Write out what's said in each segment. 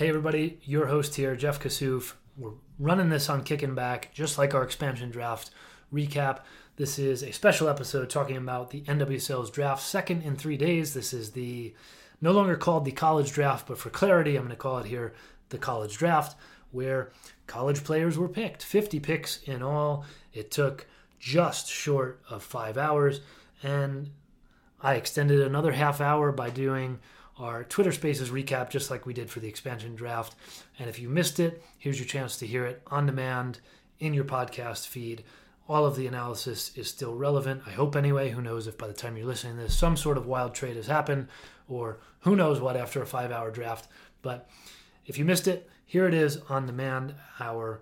Hey, everybody, your host here, Jeff Kassouf. We're running this on Kicking Back, just like our expansion draft recap. This is a special episode talking about the NWSL's draft, second in three days. This is the no longer called the college draft, but for clarity, I'm going to call it here the college draft, where college players were picked. 50 picks in all. It took just short of five hours, and I extended another half hour by doing our Twitter Spaces recap, just like we did for the expansion draft. And if you missed it, here's your chance to hear it on demand in your podcast feed. All of the analysis is still relevant. I hope anyway. Who knows if by the time you're listening to this, some sort of wild trade has happened, or who knows what after a five hour draft. But if you missed it, here it is on demand. Our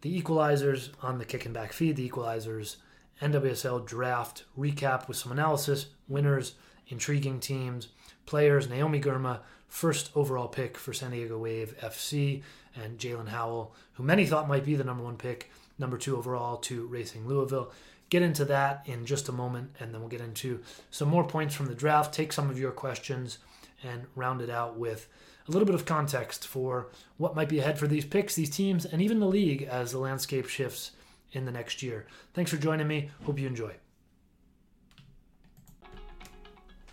the equalizers on the Kicking Back feed, the equalizers NWSL draft recap with some analysis, winners, intriguing teams, players, Naomi Girma, first overall pick for San Diego Wave FC, and Jaelin Howell, who many thought might be the number one pick, number two overall to Racing Louisville. Get into that in just a moment, and then we'll get into some more points from the draft, take some of your questions, and round it out with a little bit of context for what might be ahead for these picks, these teams, and even the league as the landscape shifts in the next year. Thanks for joining me. Hope you enjoy.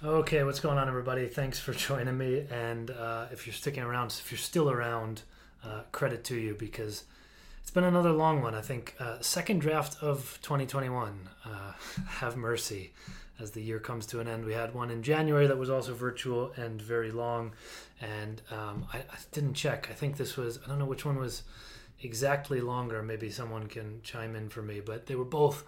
Okay, what's going on, everybody? Thanks for joining me. And uh, if you're sticking around, if you're still around, uh, credit to you because it's been another long one. I think uh, second draft of 2021. Uh, have mercy as the year comes to an end. We had one in January that was also virtual and very long. And um, I, I didn't check. I think this was, I don't know which one was exactly longer. Maybe someone can chime in for me, but they were both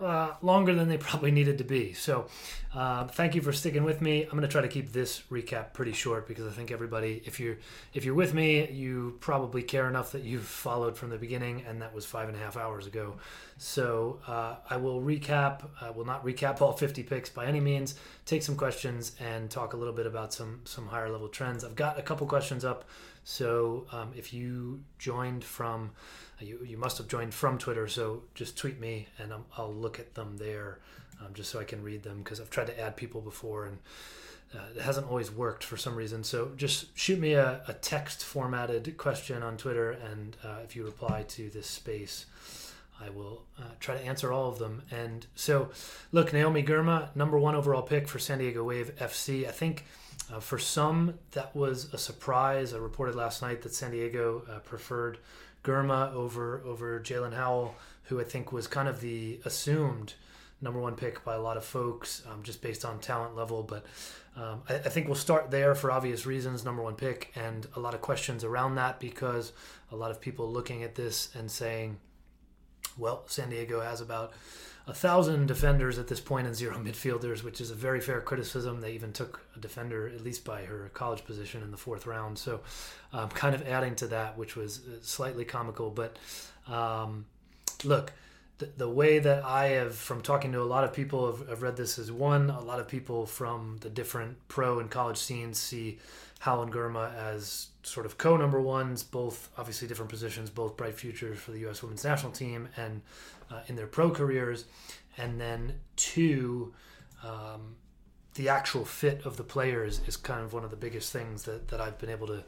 uh, longer than they probably needed to be. So, uh, thank you for sticking with me. I'm going to try to keep this recap pretty short because I think everybody, if you're if you're with me, you probably care enough that you've followed from the beginning, and that was five and a half hours ago. So, uh, I will recap. I will not recap all 50 picks by any means. Take some questions and talk a little bit about some some higher level trends. I've got a couple questions up. So, um, if you joined from you, you must have joined from Twitter, so just tweet me and i will look at them there um, just so I can read them because I've tried to add people before and uh, it hasn't always worked for some reason. So just shoot me a, a text formatted question on Twitter, and uh, if you reply to this space, I will uh, try to answer all of them. And so, look, Naomi Girma, number one overall pick for San Diego Wave FC. I think uh, for some that was a surprise. I reported last night that San Diego uh, preferred Girma over over Jaelin Howell, who I think was kind of the assumed number one pick by a lot of folks, um, just based on talent level. But um, I, I, think we'll start there for obvious reasons. Number one pick, and a lot of questions around that because a lot of people looking at this and saying, "Well, San Diego has about." A thousand defenders at this point and zero midfielders, which is a very fair criticism. They even took a defender, at least by her college position, in the fourth round. So, um, kind of adding to that, which was uh, slightly comical. But um, look, the, the way that I have, from talking to a lot of people, have, have read this as one. A lot of people from the different pro and college scenes see Howell and Girma as sort of co number ones, both obviously different positions, both bright futures for the U.S. women's national team and uh, in their pro careers. And then two, um, the actual fit of the players is kind of one of the biggest things that, that I've been able to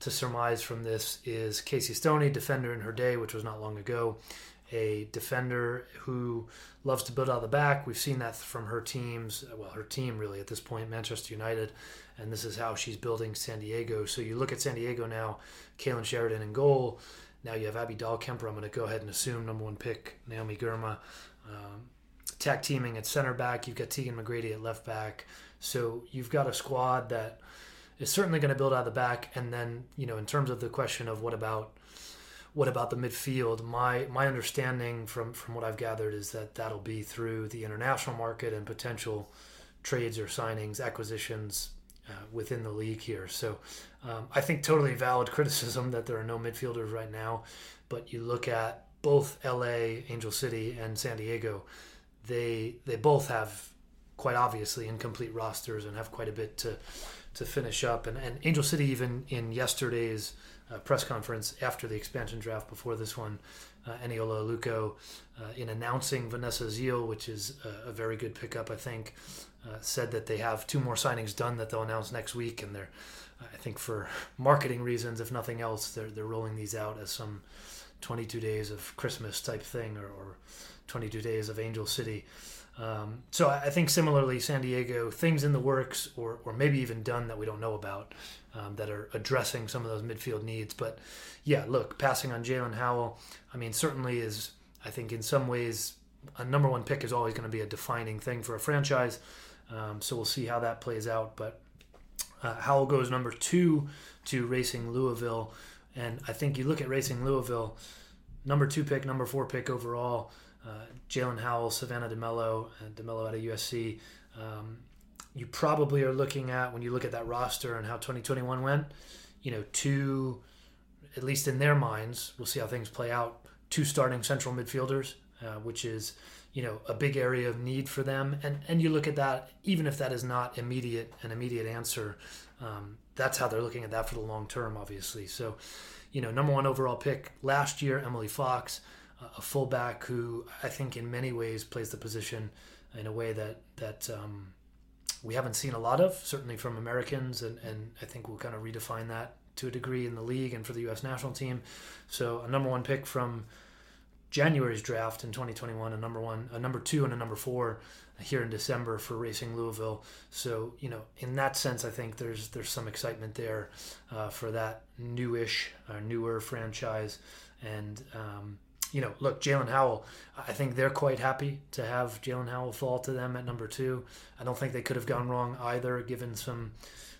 to surmise from this is Casey Stoney, defender in her day, which was not long ago, a defender who loves to build out the back. We've seen that from her teams, well, her team really at this point, Manchester United, and this is how she's building San Diego. So you look at San Diego now, Kailen Sheridan in goal. Now you have Abby Dahlkemper. I'm going to go ahead and assume number one pick, Naomi Girma. Um, tag teaming at center back. You've got Tegan McGrady at left back. So you've got a squad that is certainly going to build out the back. And then, you know, in terms of the question of what about what about the midfield? My my understanding from from what I've gathered is that that'll be through the international market and potential trades or signings, acquisitions uh, within the league here. So um, I think totally valid criticism that there are no midfielders right now. But you look at both LA, Angel City, and San Diego, they they both have quite obviously incomplete rosters and have quite a bit to to finish up. And, and Angel City even in yesterday's uh, press conference after the expansion draft before this one, uh, Eniola Aluko, uh, in announcing Vanessa Gilles, which is a, a very good pickup, I think, uh, said that they have two more signings done that they'll announce next week, and they're I think for marketing reasons, if nothing else, they're they're rolling these out as some 22 days of Christmas type thing or, or 22 days of Angel City. Um, so I think similarly, San Diego, things in the works or, or maybe even done that we don't know about um, that are addressing some of those midfield needs. But yeah, look, passing on Jaelin Howell, I mean, certainly is, I think, in some ways, a number one pick is always going to be a defining thing for a franchise. Um, so we'll see how that plays out. But uh, Howell goes number two to Racing Louisville. And I think you look at Racing Louisville, number two pick, number four pick overall uh, Jaelin Howell, Savannah DeMelo, and DeMelo out of USC. Um, you probably are looking at when you look at that roster and how 2021 went. You know, two, at least in their minds, we'll see how things play out. Two starting central midfielders, uh, which is you know a big area of need for them. And and you look at that, even if that is not immediate an immediate answer, um, that's how they're looking at that for the long term, obviously. So, you know, number one overall pick last year, Emily Fox a fullback who I think in many ways plays the position in a way that that um, we haven't seen a lot of, certainly from Americans, and, and I think we'll kind of redefine that to a degree in the league and for the U.S. national team. So a number one pick from January's draft in 2021, a number one, a number two, and a number four here in December for Racing Louisville. So you know, in that sense, I think there's there's some excitement there uh, for that newish, uh, newer franchise, and um, you know, look, Jaelin Howell, I think they're quite happy to have Jaelin Howell fall to them at number two. I don't think they could have gone wrong either, given some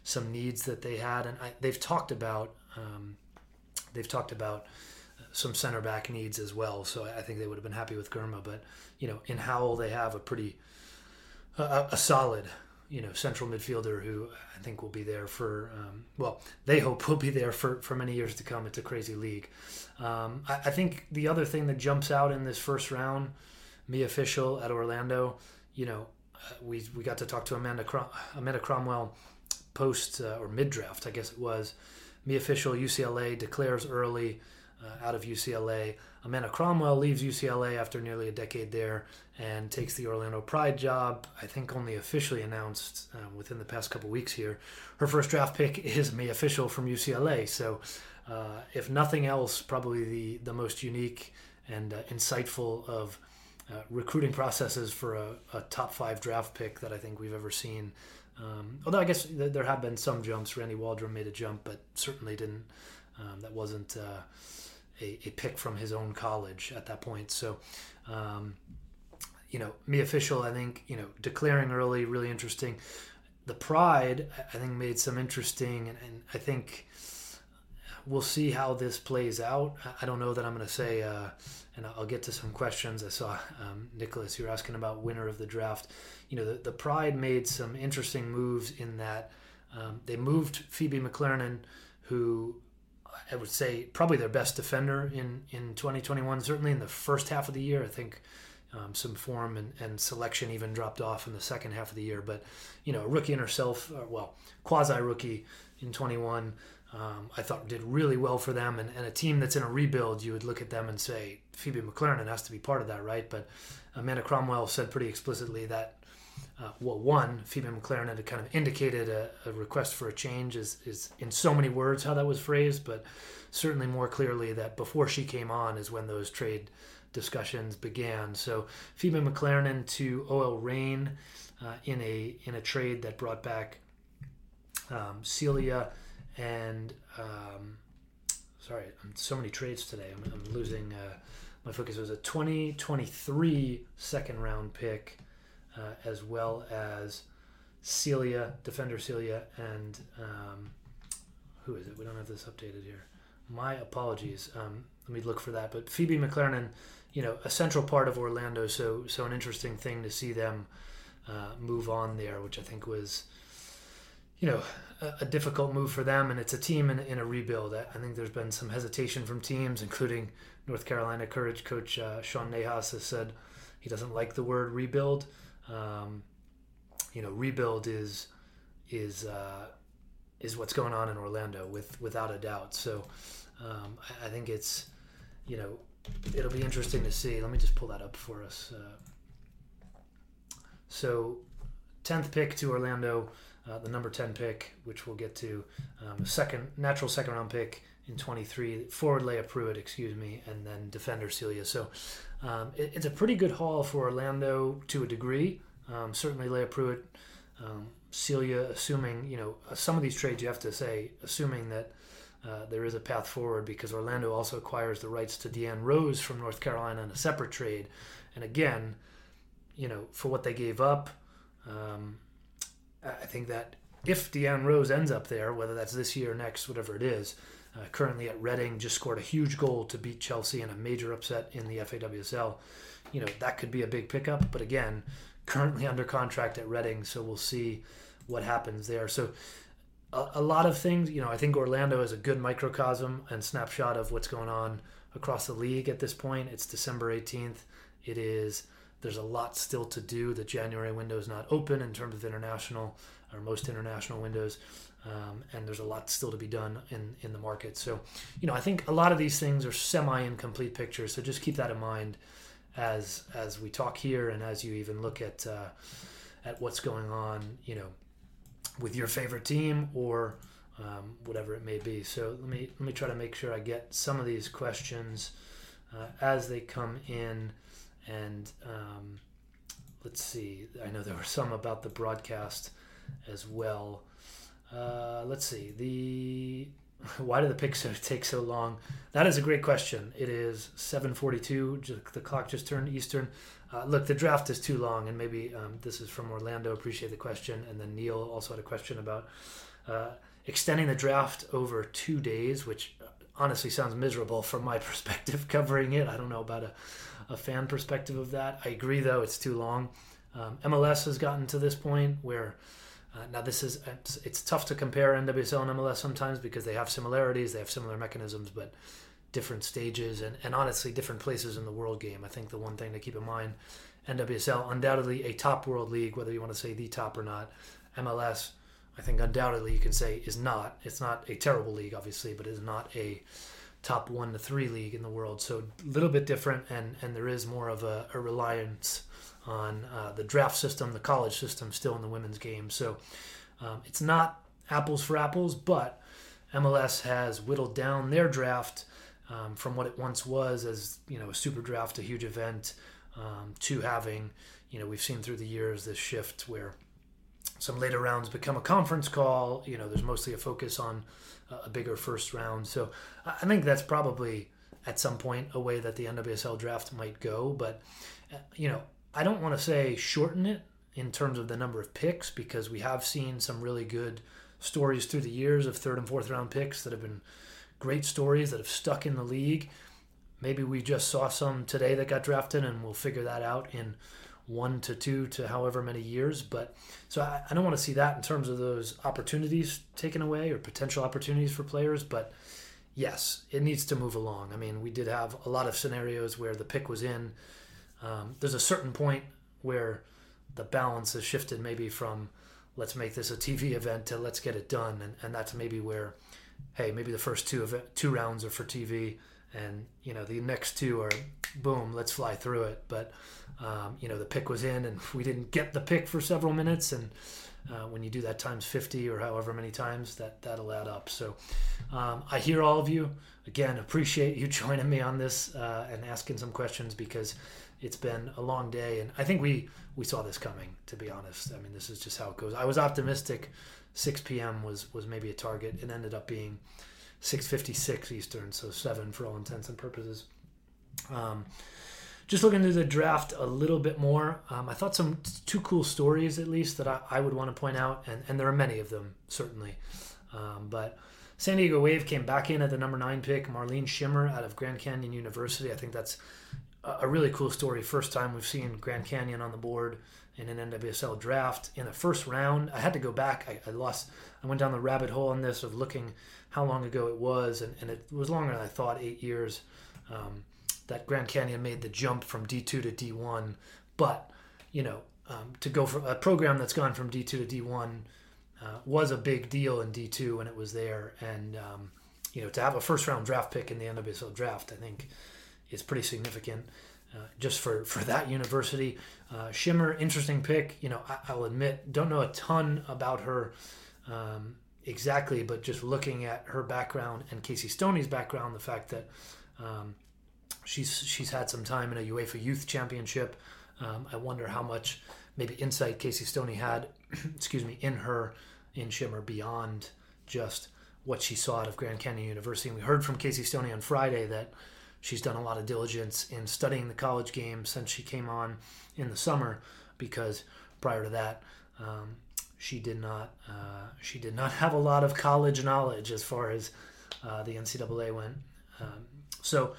some needs that they had, and I, they've talked about um, they've talked about some center back needs as well. So I think they would have been happy with Girma, but you know, in Howell they have a pretty a, a solid you know central midfielder who I think will be there for um, well they hope will be there for for many years to come. It's a crazy league. Um, I, I, think the other thing that jumps out in this first round, Mia Fishel at Orlando. You know, uh, we we got to talk to Amanda Crom- Amanda Cromwell post uh, or mid draft, I guess it was. Mia Fishel UCLA declares early uh, out of UCLA. Amanda Cromwell leaves UCLA after nearly a decade there and takes the Orlando Pride job. I think only officially announced uh, within the past couple weeks here. Her first draft pick is Mia Fishel from UCLA. So, uh, if nothing else, probably the, the most unique and uh, insightful of uh, recruiting processes for a, a, top five draft pick that I think we've ever seen. Um, although I guess th- there have been some jumps. Randy Waldrum made a jump, but certainly didn't. Um, that wasn't uh, a, a, pick from his own college at that point. So, um, you know, Mia Fishel, I think, you know, declaring early, really interesting. The Pride, I think, made some interesting, and, and I think we'll see how this plays out. I don't know that I'm going to say, uh, and I'll get to some questions. I saw um, Nicholas, you're asking about winner of the draft. You know, the, the Pride made some interesting moves in that um, they moved Phoebe McClernand, who I would say probably their best defender in, in 2021, certainly in the first half of the year. I think um, some form and, and, selection even dropped off in the second half of the year. But, you know, a rookie in herself, uh, well, quasi rookie in 21, um, I thought did really well for them. And, and, a team that's in a rebuild, you would look at them and say, Phoebe McClernand has to be part of that, right? But Amanda Cromwell said pretty explicitly that uh, well, one, Phoebe McClernand had kind of indicated a, a, request for a change is, is in so many words how that was phrased, but certainly more clearly that before she came on is when those trade discussions began. So Phoebe McClernand to OL Reign uh, in a in a trade that brought back um, Celia and um, sorry, so many trades today. I'm, I'm losing uh, my focus. It was a 2023 second round pick uh, as well as Celia, defender Celia, and um, who is it? We don't have this updated here. My apologies. Um, let me look for that. But Phoebe McClernand, you know, a central part of Orlando, so so an interesting thing to see them uh, move on there, which I think was, you know, a, a, difficult move for them, and it's a team in, in a rebuild. I, I, think there's been some hesitation from teams, including North Carolina Courage coach uh, Sean Nahas has said he doesn't like the word rebuild. Um, you know, rebuild is is uh, is what's going on in Orlando with without a doubt. So um, I, I, think it's you know it'll be interesting to see. Let me just pull that up for us. Uh, so tenth pick to Orlando. uh, the number 10 pick, which we'll get to, um, second natural second round pick in 23, forward Leah Pruitt, excuse me, and then defender Celia. So um, it, it's a pretty good haul for Orlando to a degree. Um, certainly Leah Pruitt, um, Celia, assuming, you know, some of these trades you have to say, assuming that uh, there is a path forward because Orlando also acquires the rights to Deanne Rose from North Carolina in a separate trade. And again, you know, for what they gave up, um, I think that if Deanne Rose ends up there, whether that's this year or next, whatever it is, uh, currently at Reading, just scored a huge goal to beat Chelsea in a major upset in the FAWSL. You know, that could be a big pickup. But again, currently under contract at Reading, so we'll see what happens there. So a, a lot of things, you know, I think Orlando is a good microcosm and snapshot of what's going on across the league at this point. It's December 18th. It is there's a lot still to do. The January window is not open in terms of international or most international windows. Um, and there's a lot still to be done in, in the market. So, you know, I think a lot of these things are semi incomplete pictures. So just keep that in mind as as we talk here and as you even look at uh, at what's going on, you know, with your favorite team or um, whatever it may be. So let me let me try to make sure I get some of these questions uh, as they come in, and um, let's see. I know there were some about the broadcast as well. Uh, let's see. The why do the picks take so long? That is a great question. It is 7:42. The clock just turned Eastern. Uh, look, the draft is too long, and maybe um, this is from Orlando. Appreciate the question. And then Neil also had a question about uh, extending the draft over two days, which honestly sounds miserable from my perspective covering it. I don't know about a, a fan perspective of that. I agree, though, it's too long. Um, MLS has gotten to this point where uh, now this is it's, it's, tough to compare NWSL and MLS sometimes because they have similarities, they have similar mechanisms, but different stages and, and honestly different places in the world game. I think the one thing to keep in mind, NWSL undoubtedly a top world league, whether you want to say the top or not. MLS, I think undoubtedly you can say is not. It's not a terrible league, obviously, but is not a top one to three league in the world. So a little bit different, and and there is more of a, a reliance on uh, the draft system, the college system, still in the women's game. So um, it's not apples for apples, but MLS has whittled down their draft um, from what it once was as you know a super draft, a huge event, um, to having you know we've seen through the years this shift where some later rounds become a conference call. You know, there's mostly a focus on a bigger first round. So I think that's probably at some point a way that the NWSL draft might go. But uh, you know, I don't want to say shorten it in terms of the number of picks because we have seen some really good stories through the years of third and fourth round picks that have been great stories that have stuck in the league. Maybe we just saw some today that got drafted and we'll figure that out in one to two to however many years. But so I, I don't want to see that in terms of those opportunities taken away or potential opportunities for players. But yes, it needs to move along. I mean, we did have a lot of scenarios where the pick was in um, there's a certain point where the balance has shifted maybe from let's make this a TV event to let's get it done, and, and that's maybe where, hey, maybe the first two it, two rounds are for TV, and you know the next two are boom, let's fly through it. But um, you know the pick was in, and we didn't get the pick for several minutes, and uh, when you do that times 50 or however many times, that that'll add up. So um, I hear all of you. Again, appreciate you joining me on this uh, and asking some questions because it's been a long day, and I think we we saw this coming. To be honest, I mean, this is just how it goes. I was optimistic. 6 p.m. was was maybe a target. It ended up being 6:56 Eastern, so seven for all intents and purposes. Um, just looking into the draft a little bit more, um, I thought some two cool stories at least that I, I would want to point out, and, and there are many of them certainly. Um, but San Diego Wave came back in at the number nine pick, Marleen Schimmer out of Grand Canyon University. I think that's a really cool story. First time we've seen Grand Canyon on the board in an NWSL draft in the first round. I had to go back. I, I, lost. I went down the rabbit hole on this of looking how long ago it was, and, and it was longer than I thought. Eight years. Um, that Grand Canyon made the jump from D2 to D1, but you know, um, to go from a program that's gone from D2 to D1 uh, was a big deal in D2 when it was there, and um, you know, to have a first round draft pick in the NWSL draft, I think is pretty significant. uh, just for for that university. Uh, Schimmer, interesting pick. You know, I, will admit, don't know a ton about her. Um, exactly, but just looking at her background and Casey Stoney's background, the fact that um, she's she's had some time in a UEFA Youth Championship. Um, I wonder how much maybe insight Casey Stoney had, excuse me, in her in Schimmer beyond just what she saw out of Grand Canyon University. And we heard from Casey Stoney on Friday that she's done a lot of diligence in studying the college game since she came on in the summer, because prior to that, um, she did not uh, she did not have a lot of college knowledge as far as uh, the NCAA went. Um, so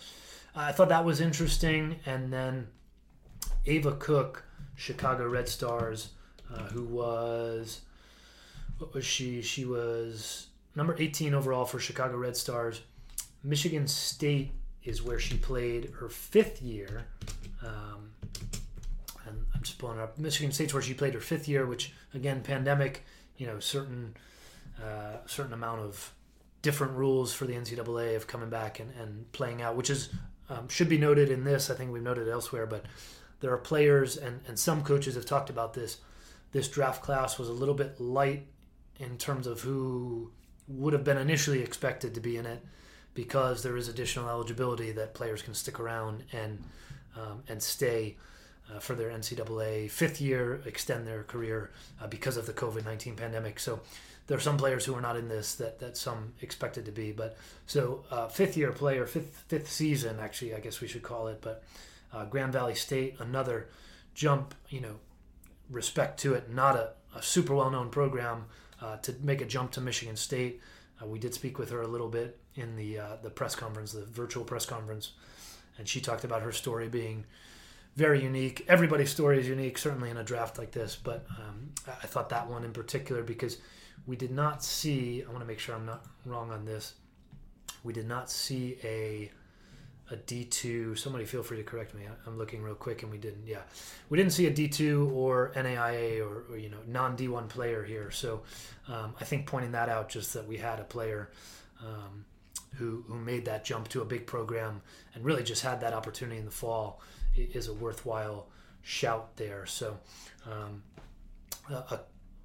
I thought that was interesting. And then Ava Cook, Chicago Red Stars, uh, who was what was she? She was number 18 overall for Chicago Red Stars. Michigan State is where she played her fifth year. Um, and I'm just pulling up. Michigan State's where she played her fifth year, which again, pandemic, you know, certain uh, certain amount of different rules for the NCAA of coming back and, and playing out, which is um, should be noted in this. I think we've noted elsewhere, but there are players and, and some coaches have talked about this. This draft class was a little bit light in terms of who would have been initially expected to be in it because there is additional eligibility that players can stick around and um, and stay uh, for their NCAA fifth year, extend their career uh, because of the COVID nineteen pandemic. So there are some players who are not in this that, that some expected to be. But so uh, fifth year player, fifth fifth season actually, I guess we should call it. But uh, Grand Valley State, another jump. You know, respect to it, not a, a super well known program uh, to make a jump to Michigan State. Uh, we did speak with her a little bit in the the press conference, the virtual press conference, and she talked about her story being very unique. Everybody's story is unique, certainly in a draft like this. But um, I thought that one in particular because we did not see. I want to make sure I'm not wrong on this. We did not see a a D2. Somebody feel free to correct me. I'm looking real quick, and we didn't. Yeah, we didn't see a D2 or NAIA or, or you know non D1 player here. So um, I think pointing that out, just that we had a player um, who who made that jump to a big program and really just had that opportunity in the fall is a worthwhile shout there. So um, a, a,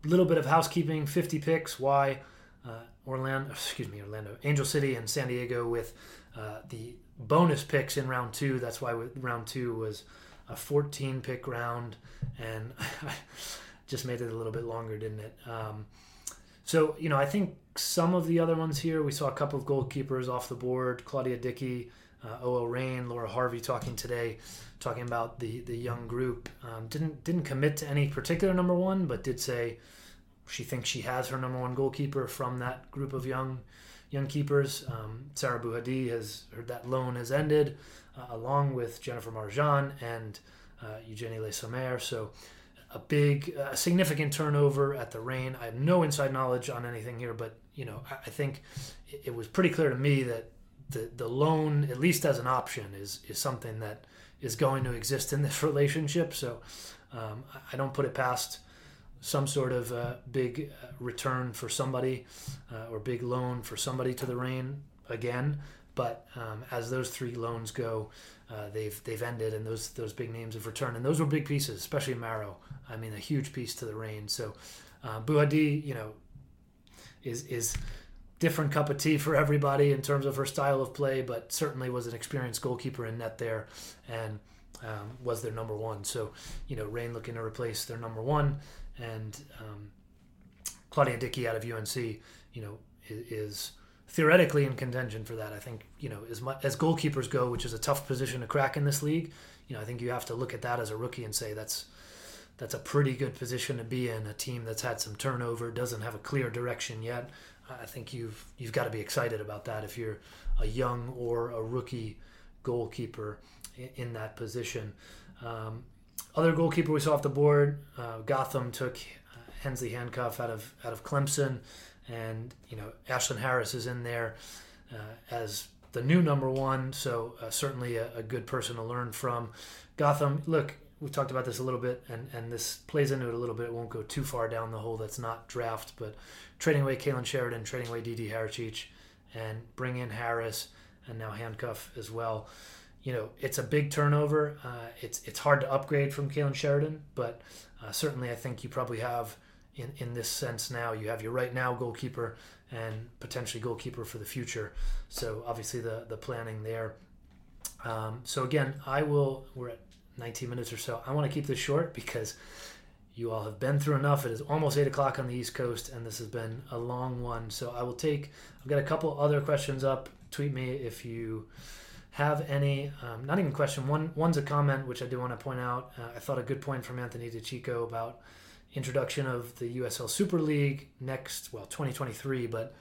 little bit of housekeeping 50 picks. Why? Uh, Orlando, excuse me, Orlando, Angel City, and San Diego with uh, the bonus picks in round two. That's why round two was a 14 pick round, and just made it a little bit longer, didn't it? Um, so you know, I think some of the other ones here, we saw a couple of goalkeepers off the board. Claudia Dickey, uh, O.L. Reign, Laura Harvey talking today, talking about the the young group. Um, didn't didn't commit to any particular number one, but did say she thinks she has her number one goalkeeper from that group of young young keepers. Um, Sarah Bouhaddi has heard that loan has ended, uh, along with Dzsenifer Marozsán and uh, Eugenie Le Sommer. So a big, uh, significant turnover at the Reign. I have no inside knowledge on anything here, but you know, I, I think it, it, was pretty clear to me that the the loan, at least as an option, is is something that is going to exist in this relationship. So um, I don't put it past some sort of uh, big uh, return for somebody uh, or big loan for somebody to the Reign again. But um, as those three loans go, uh, they've they've ended, and those those big names have returned, and those were big pieces, especially Maro. I mean, a huge piece to the Reign. So uh, you know, is is different cup of tea for everybody in terms of her style of play, but certainly was an experienced goalkeeper in net there, and um, was their number one. So you know, Reign looking to replace their number one and um, Claudia Dickey out of UNC, you know, is, is, theoretically in contention for that. I think you know as much as goalkeepers go, which is a tough position to crack in this league. You know, I think you have to look at that as a rookie and say that's that's a pretty good position to be in. A team that's had some turnover, doesn't have a clear direction yet. I think you've you've got to be excited about that if you're a young or a rookie goalkeeper in, that position. Um, other goalkeeper we saw off the board, uh, Gotham took Hensley Hancuff out of out of Clemson, and you know Ashlyn Harris is in there uh, as the new number one. So uh, certainly a, a, good person to learn from. Gotham, look, we talked about this a little bit, and and this plays into it a little bit. It won't go too far down the hole. That's not draft, but trading away Kailen Sheridan, trading away Didi Haračić, and bring in Harris, and now Hancuff as well you know, it's a big turnover. Uh, it's it's hard to upgrade from Kailen Sheridan, but uh, certainly I think you probably have in in this sense now you have your right now goalkeeper and potentially goalkeeper for the future. So obviously the the planning there. Um, so again, I will. We're at 19 minutes or so. I want to keep this short because you all have been through enough. It is almost eight o'clock on the East Coast, and this has been a long one. So I will take. I've got a couple other questions up. Tweet me if you have any. Um, not even question. One one's a comment which I do want to point out. Uh, I thought a good point from Anthony DiCicco about introduction of the USL Super League next. Well, 2023, but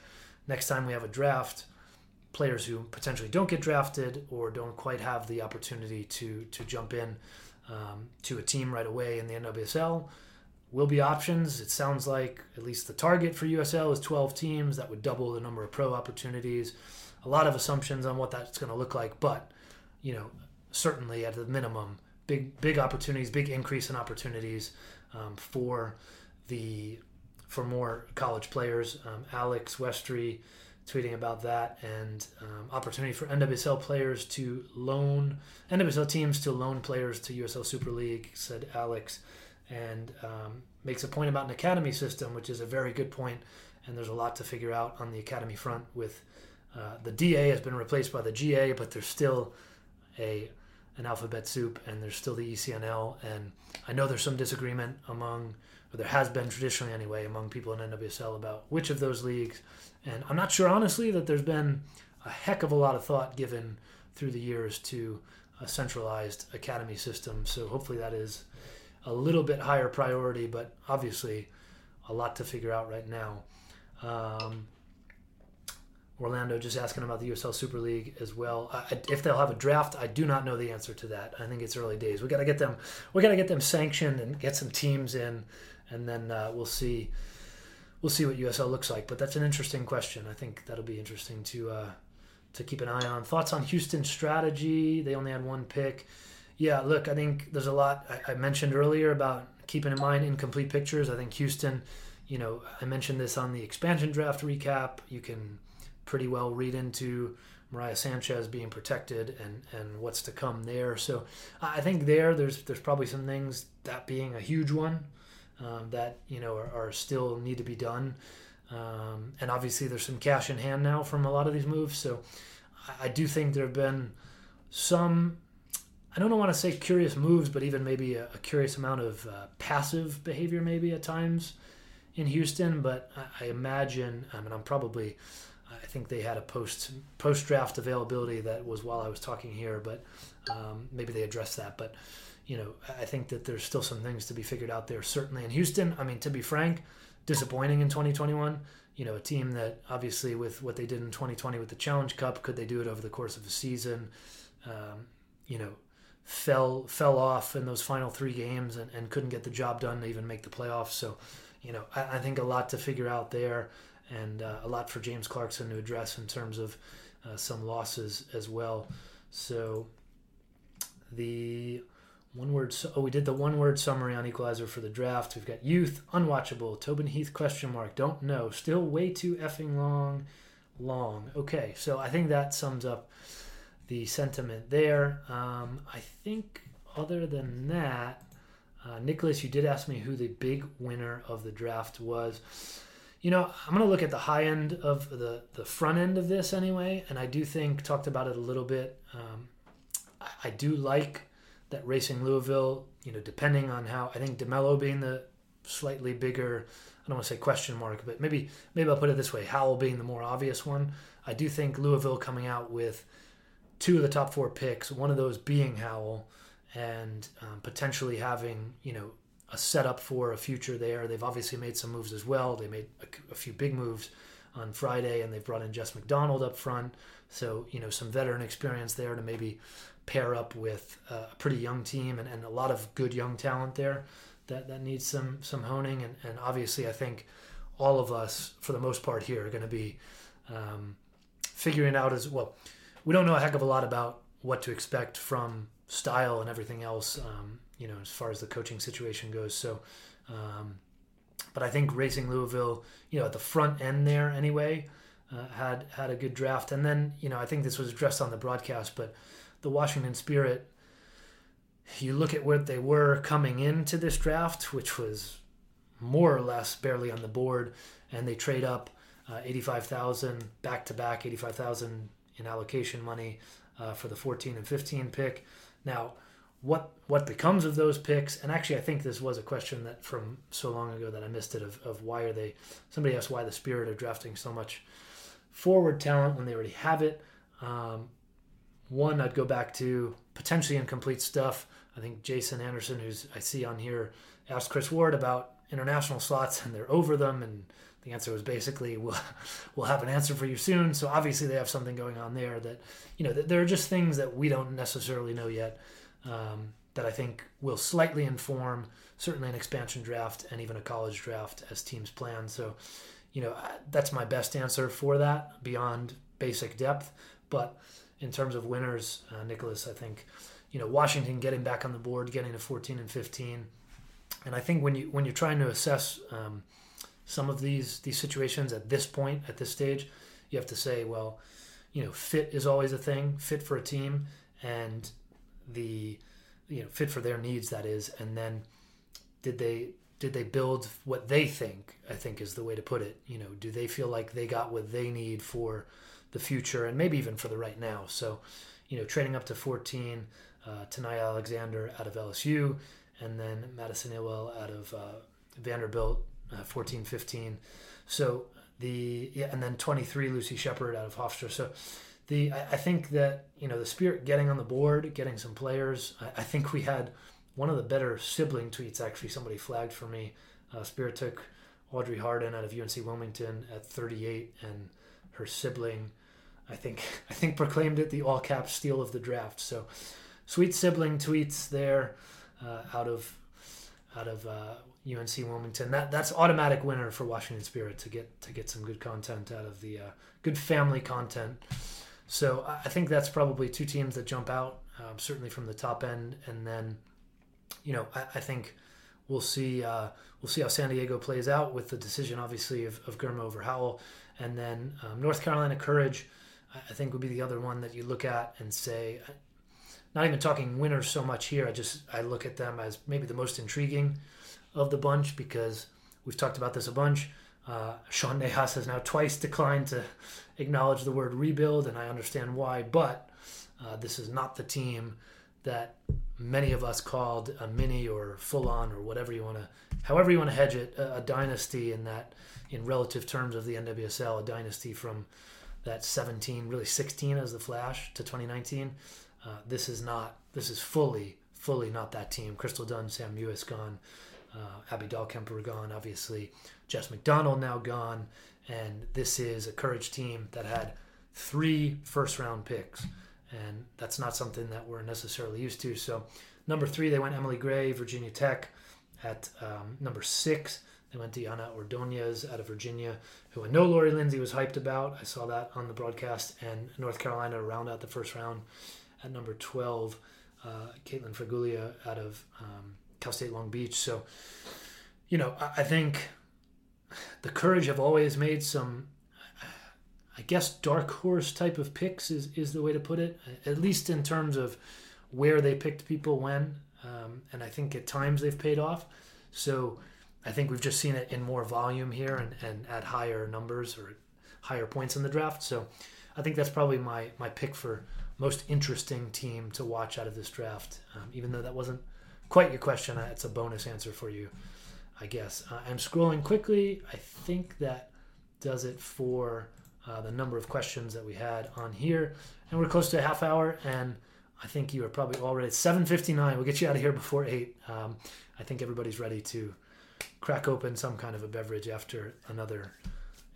next time we have a draft, players who potentially don't get drafted or don't quite have the opportunity to to jump in um, to a team right away in the NWSL will be options. It sounds like at least the target for USL is 12 teams. That would double the number of pro opportunities. A lot of assumptions on what that's going to look like, but you know, certainly at the minimum, big big opportunities, big increase in opportunities um, for the for more college players. Um, Alex Westry tweeting about that and um, opportunity for NWSL players to loan NWSL teams to loan players to USL Super League, said Alex and um, makes a point about an academy system, which is a very good point. And there's a lot to figure out on the academy front. With uh, the DA has been replaced by the GA, but there's still a an alphabet soup, and there's still the ECNL. And I know there's some disagreement among, there has been traditionally anyway, among people in NWSL about which of those leagues. And I'm not sure, honestly, that there's been a heck of a lot of thought given through the years to a centralized academy system. So hopefully that is a little bit higher priority, but obviously a lot to figure out right now. Um, Orlando just asking about the USL Super League as well. If they'll have a draft, I do not know the answer to that. I think it's early days. We got to get them. We got to get them sanctioned and get some teams in, and then uh, we'll see. We'll see what USL looks like. But that's an interesting question. I think that'll be interesting to uh, to keep an eye on. Thoughts on Houston's strategy? They only had one pick. Yeah, look, I think there's a lot I, I mentioned earlier about keeping in mind incomplete pictures. I think Houston, you know, I mentioned this on the expansion draft recap. You can pretty well read into Maria Sanchez being protected and and what's to come there. So I think there there's there's probably some things that being a huge one um, that you know are, are, still need to be done. Um, and obviously there's some cash in hand now from a lot of these moves. So I, I do think there have been some I don't want to say curious moves, but even maybe a, a curious amount of uh, passive behavior, maybe at times in Houston. But I, I, imagine, I mean, I'm probably, I think they had a post post draft availability that was while I was talking here, but um, maybe they addressed that. But you know, I think that there's still some things to be figured out there. Certainly in Houston, I mean, to be frank, disappointing in 2021. You know, a team that obviously with what they did in 2020 with the Challenge Cup, could they do it over the course of a season? Um, you know, fell fell off in those final three games and, and couldn't get the job done to even make the playoffs. So, you know, I, I think a lot to figure out there and uh, a lot for James Clarkson to address in terms of uh, some losses as well. So, the one word. Oh, we did the one word summary on Equalizer for the draft. We've got youth, unwatchable, Tobin Heath question mark, don't know, still way too effing long, long. Okay, so I think that sums up the sentiment there. Um, I think other than that, uh, Nicholas, you did ask me who the big winner of the draft was. You know, I'm going to look at the high end of the, the front end of this anyway, and I do think, talked about it a little bit. Um, I, I, do like that Racing Louisville, you know, depending on how, I think DeMelo being the slightly bigger, I don't want to say question mark, but maybe maybe I'll put it this way Howell being the more obvious one. I do think Louisville coming out with two of the top four picks, one of those being Howell, and um, potentially having you know a setup for a future there. They've obviously made some moves as well. They made a, a few big moves on Friday, and they've brought in Jess McDonald up front. So you know some veteran experience there to maybe pair up with a pretty young team and, and a lot of good young talent there that, that needs some some honing. And, and obviously, I think all of us, for the most part, here are going to be um, figuring out as well we don't know a heck of a lot about what to expect from style and everything else, um, you know, as far as the coaching situation goes. So, um, but I think Racing Louisville, you know, at the front end there anyway, uh, had had a good draft. And then, you know, I think this was addressed on the broadcast, but the Washington Spirit, you look at what they were coming into this draft, which was more or less barely on the board, and they trade up uh, 85,000 back to back, 85,000 in allocation money uh, for the 14 and 15 pick. Now, what what becomes of those picks? And actually, I think this was a question that from so long ago that I missed it of, of why are they? Somebody asked why the Spirit are drafting so much forward talent when they already have it. Um, one, I'd go back to potentially incomplete stuff. I think Jason Anderson, who's I see on here, asked Kris Ward about international slots, and they're over them, and the answer was basically we'll, we'll have an answer for you soon. So obviously they have something going on there that you know there are just things that we don't necessarily know yet um, that i think will slightly inform certainly an expansion draft and even a college draft as teams plan. So you know that's my best answer for that beyond basic depth. But in terms of winners uh, nicholas i think you know washington getting back on the board getting to 14 and 15 and i think when you when you're trying to assess um, some of these these situations at this point at this stage you have to say well you know fit is always a thing fit for a team and the you know fit for their needs that is. And then did they did they build what they think i think is the way to put it. You know do they feel like they got what they need for the future and maybe even for the right now so you know trading up to 14 uh, Tenaya Alexander out of LSU and then Madison Elwell out of uh, Vanderbilt uh, 14, 15. So the yeah, and then 23 Lucy Shepard out of Hofstra. So the I, I, think that you know the Spirit getting on the board, getting some players. I, I, think we had one of the better sibling tweets. Actually, somebody flagged for me. Uh, Spirit took Audrey Harding out of UNC Wilmington at 38, and her sibling, I think I think proclaimed it the all cap steal of the draft. So sweet sibling tweets there uh, out of out of uh, UNC Wilmington. That that's automatic winner for Washington Spirit to get to get some good content out of the uh, good family content. So I think that's probably two teams that jump out um, certainly from the top end, and then you know I, I think we'll see uh, we'll see how San Diego plays out with the decision obviously of, of Girma over Howell, and then um, North Carolina Courage. I think would be the other one that you look at and say, not even talking winners so much here. I just I look at them as maybe the most intriguing of the bunch because we've talked about this a bunch. Uh, Sean Nahas has now twice declined to acknowledge the word rebuild, and I understand why, but uh, this is not the team that many of us called a mini or full on or whatever you want to, however you want to hedge it, a, a, dynasty in that, in relative terms of the NWSL, a dynasty from that 17, really 16 as the Flash to 2019. Uh, this is not, this is fully, fully not that team. Crystal Dunn, Sam Mewis gone. Uh, Abby Dahlkemper gone, obviously. Jess McDonald now gone. And this is a Courage team that had three first round picks. And that's not something that we're necessarily used to. So, number three, they went Emily Gray, Virginia Tech. At um, number six, they went Diana Ordonez out of Virginia, who I know Lori Lindsey was hyped about. I saw that on the broadcast. And North Carolina round out the first round. At number 12, uh, Caitlin Fragulia out of um, Cal State Long Beach. So, you know, I, I think the Courage have always made some, I guess, dark horse type of picks is, is the way to put it, at least in terms of where they picked people when. Um, and I think at times they've paid off. So I think we've just seen it in more volume here and, and at higher numbers or higher points in the draft. So I think that's probably my, my pick for most interesting team to watch out of this draft, um, even though that wasn't quite your question. Uh, it's a bonus answer for you, I guess. Uh, I'm scrolling quickly. I think that does it for uh, the number of questions that we had on here, and we're close to a half hour. And I think you are probably already at 7:59. We'll get you out of here before eight. Um, I think everybody's ready to crack open some kind of a beverage after another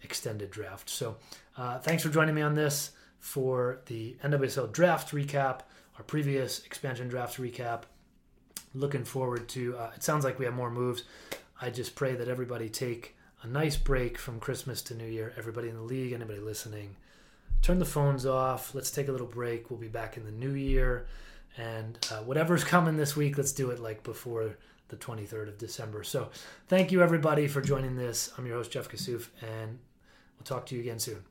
extended draft. So, uh, thanks for joining me on this for the NWSL draft recap, our previous expansion draft recap looking forward to. Uh, it sounds like we have more moves. I just pray that everybody take a nice break from Christmas to New Year. Everybody in the league, anybody listening, turn the phones off. Let's take a little break. We'll be back in the new year. And uh, whatever's coming this week, let's do it like before the 23rd of December. So thank you, everybody, for joining this. I'm your host, Jeff Kassouf, and we'll talk to you again soon.